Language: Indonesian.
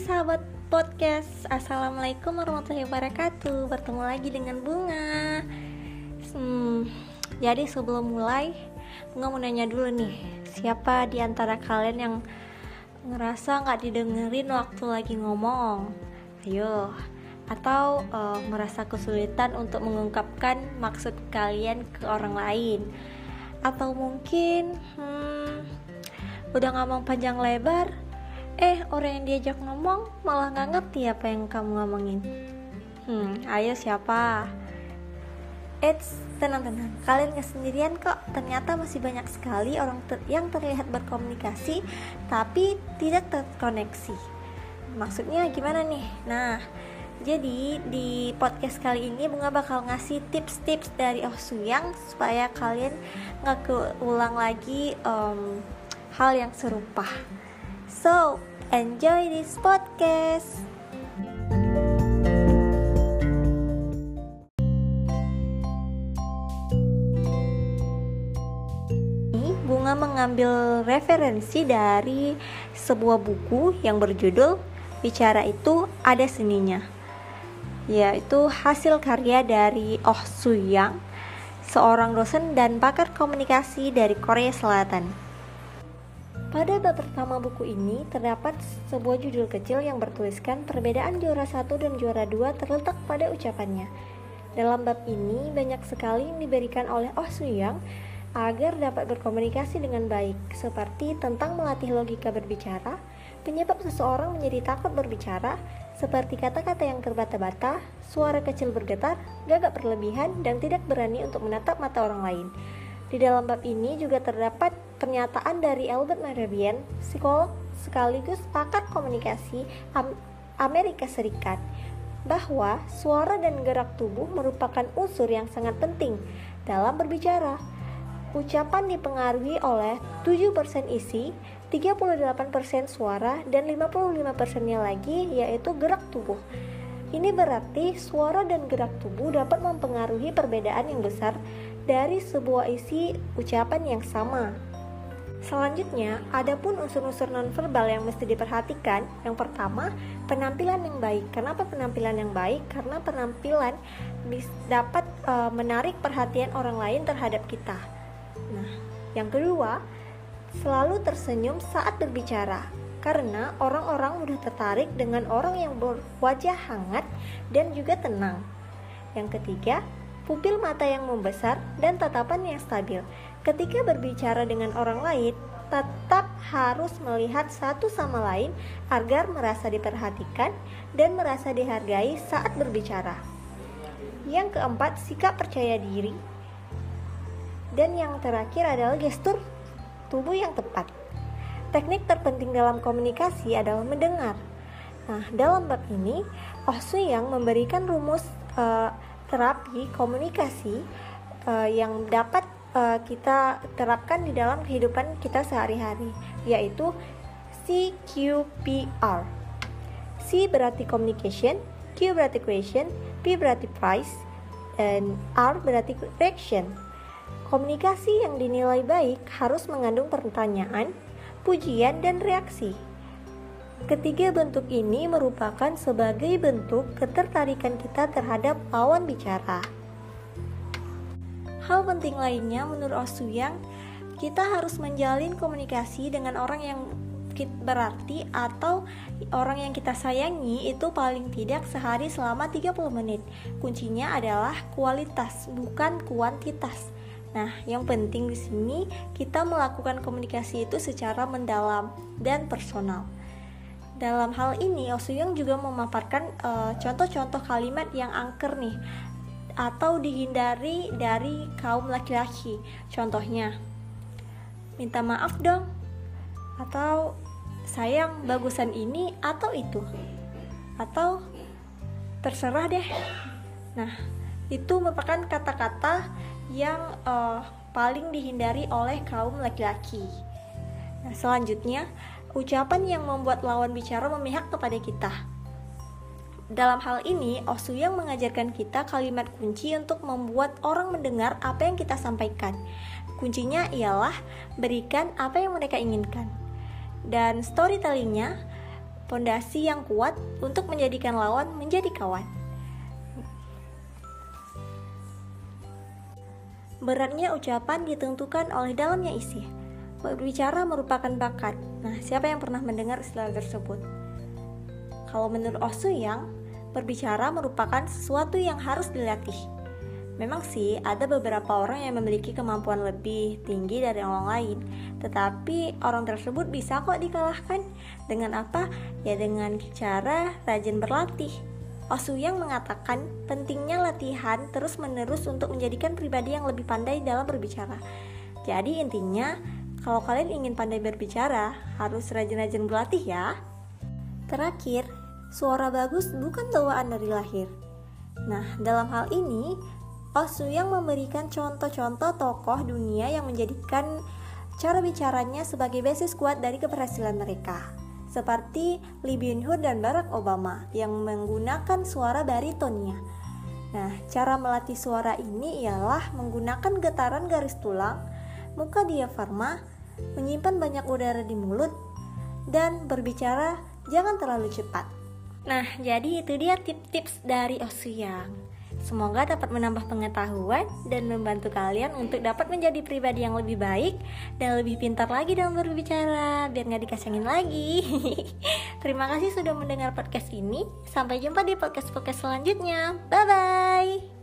sahabat podcast. Assalamualaikum warahmatullahi wabarakatuh. Bertemu lagi dengan Bunga. Hmm, Jadi sebelum mulai Bunga mau nanya dulu nih Siapa di antara kalian yang Ngerasa gak didengerin waktu lagi ngomong? Ayo. Atau uh, merasa kesulitan untuk mengungkapkan maksud kalian ke orang lain? Atau mungkin hmm, Udah ngomong panjang lebar Eh, orang yang diajak ngomong malah nggak ngerti apa yang kamu ngomongin. Hmm, ayo siapa? Eits, tenang-tenang. Kalian nggak sendirian kok. Ternyata masih banyak sekali orang ter yang terlihat berkomunikasi tapi tidak terkoneksi. Maksudnya gimana nih? Nah, jadi di podcast kali ini Bunga bakal ngasih tips-tips dari Oh Suyang supaya kalian nggak keulang lagi um, hal yang serupa. So, enjoy this podcast. Bunga mengambil referensi dari sebuah buku yang berjudul Bicara itu ada seninya yaitu hasil karya dari Oh Soo-yang seorang dosen dan pakar komunikasi dari Korea Selatan. Pada bab pertama buku ini terdapat sebuah judul kecil yang bertuliskan perbedaan juara satu dan juara dua terletak pada ucapannya. Dalam bab ini banyak sekali yang diberikan oleh Oh Suyang agar dapat berkomunikasi dengan baik, seperti tentang melatih logika berbicara, penyebab seseorang menjadi takut berbicara, seperti kata-kata yang terbata-bata, suara kecil bergetar, gagap berlebihan, dan tidak berani untuk menatap mata orang lain. Di dalam bab ini juga terdapat pernyataan dari Albert Mehrabian, psikolog sekaligus pakar komunikasi Amerika Serikat, bahwa suara dan gerak tubuh merupakan unsur yang sangat penting dalam berbicara. Ucapan dipengaruhi oleh 7% isi, 38% suara, dan 55%-nya lagi yaitu gerak tubuh. Ini berarti suara dan gerak tubuh dapat mempengaruhi perbedaan yang besar dari sebuah isi ucapan yang sama. Selanjutnya, ada pun unsur-unsur nonverbal yang mesti diperhatikan. Yang pertama, penampilan yang baik. Kenapa penampilan yang baik? Karena penampilan dapat e, menarik perhatian orang lain terhadap kita. Nah, yang kedua, selalu tersenyum saat berbicara. Karena orang-orang mudah tertarik dengan orang yang berwajah hangat dan juga tenang. Yang ketiga, pupil mata yang membesar, dan tatapan yang stabil. Ketika berbicara dengan orang lain, tetap harus melihat satu sama lain agar merasa diperhatikan dan merasa dihargai saat berbicara. Yang keempat, sikap percaya diri. Dan yang terakhir adalah gestur tubuh yang tepat. Teknik terpenting dalam komunikasi adalah mendengar. Nah, dalam bab ini, Oh Yang memberikan rumus uh, terapi komunikasi uh, yang dapat uh, kita terapkan di dalam kehidupan kita sehari-hari, yaitu CQPR. C berarti communication, Q berarti question, P berarti price, dan R berarti reaction. Komunikasi yang dinilai baik harus mengandung pertanyaan, pujian, dan reaksi. Ketiga bentuk ini merupakan sebagai bentuk ketertarikan kita terhadap lawan bicara. Hal penting lainnya menurut Osuyang, kita harus menjalin komunikasi dengan orang yang berarti atau orang yang kita sayangi itu paling tidak sehari selama 30 menit. Kuncinya adalah kualitas, bukan kuantitas. Nah, yang penting di sini kita melakukan komunikasi itu secara mendalam dan personal. Dalam hal ini, Osuyong juga memaparkan eh, contoh-contoh kalimat yang angker nih atau dihindari dari kaum laki-laki. Contohnya, minta maaf dong, atau sayang bagusan ini atau itu, atau terserah deh. Nah, itu merupakan kata-kata yang uh, paling dihindari oleh kaum laki-laki. Nah, selanjutnya ucapan yang membuat lawan bicara memihak kepada kita. Dalam hal ini, Osuyang mengajarkan kita kalimat kunci untuk membuat orang mendengar apa yang kita sampaikan. Kuncinya ialah berikan apa yang mereka inginkan. Dan storytellingnya pondasi yang kuat untuk menjadikan lawan menjadi kawan. Beratnya ucapan ditentukan oleh dalamnya isi. Berbicara merupakan bakat. Nah, siapa yang pernah mendengar istilah tersebut? Kalau menurut Osu yang berbicara merupakan sesuatu yang harus dilatih Memang sih ada beberapa orang yang memiliki kemampuan lebih tinggi dari orang lain, tetapi orang tersebut bisa kok dikalahkan. Dengan apa? Ya dengan cara rajin berlatih. Osuyang mengatakan pentingnya latihan terus-menerus untuk menjadikan pribadi yang lebih pandai dalam berbicara. Jadi intinya, kalau kalian ingin pandai berbicara, harus rajin-rajin berlatih ya. Terakhir, suara bagus bukan bawaan dari lahir. Nah, dalam hal ini, Osu yang memberikan contoh-contoh tokoh dunia yang menjadikan cara bicaranya sebagai basis kuat dari keberhasilan mereka. Seperti Lee Byung Hun dan Barack Obama yang menggunakan suara baritonnya. Nah, cara melatih suara ini ialah menggunakan getaran garis tulang, muka diafragma, menyimpan banyak udara di mulut, dan berbicara jangan terlalu cepat. Nah, jadi itu dia tips-tips dari Osuyang. Semoga dapat menambah pengetahuan dan membantu kalian untuk dapat menjadi pribadi yang lebih baik dan lebih pintar lagi dalam berbicara biar nggak dikasangin lagi. Terima kasih sudah mendengar podcast ini. Sampai jumpa di podcast-podcast selanjutnya. Bye bye.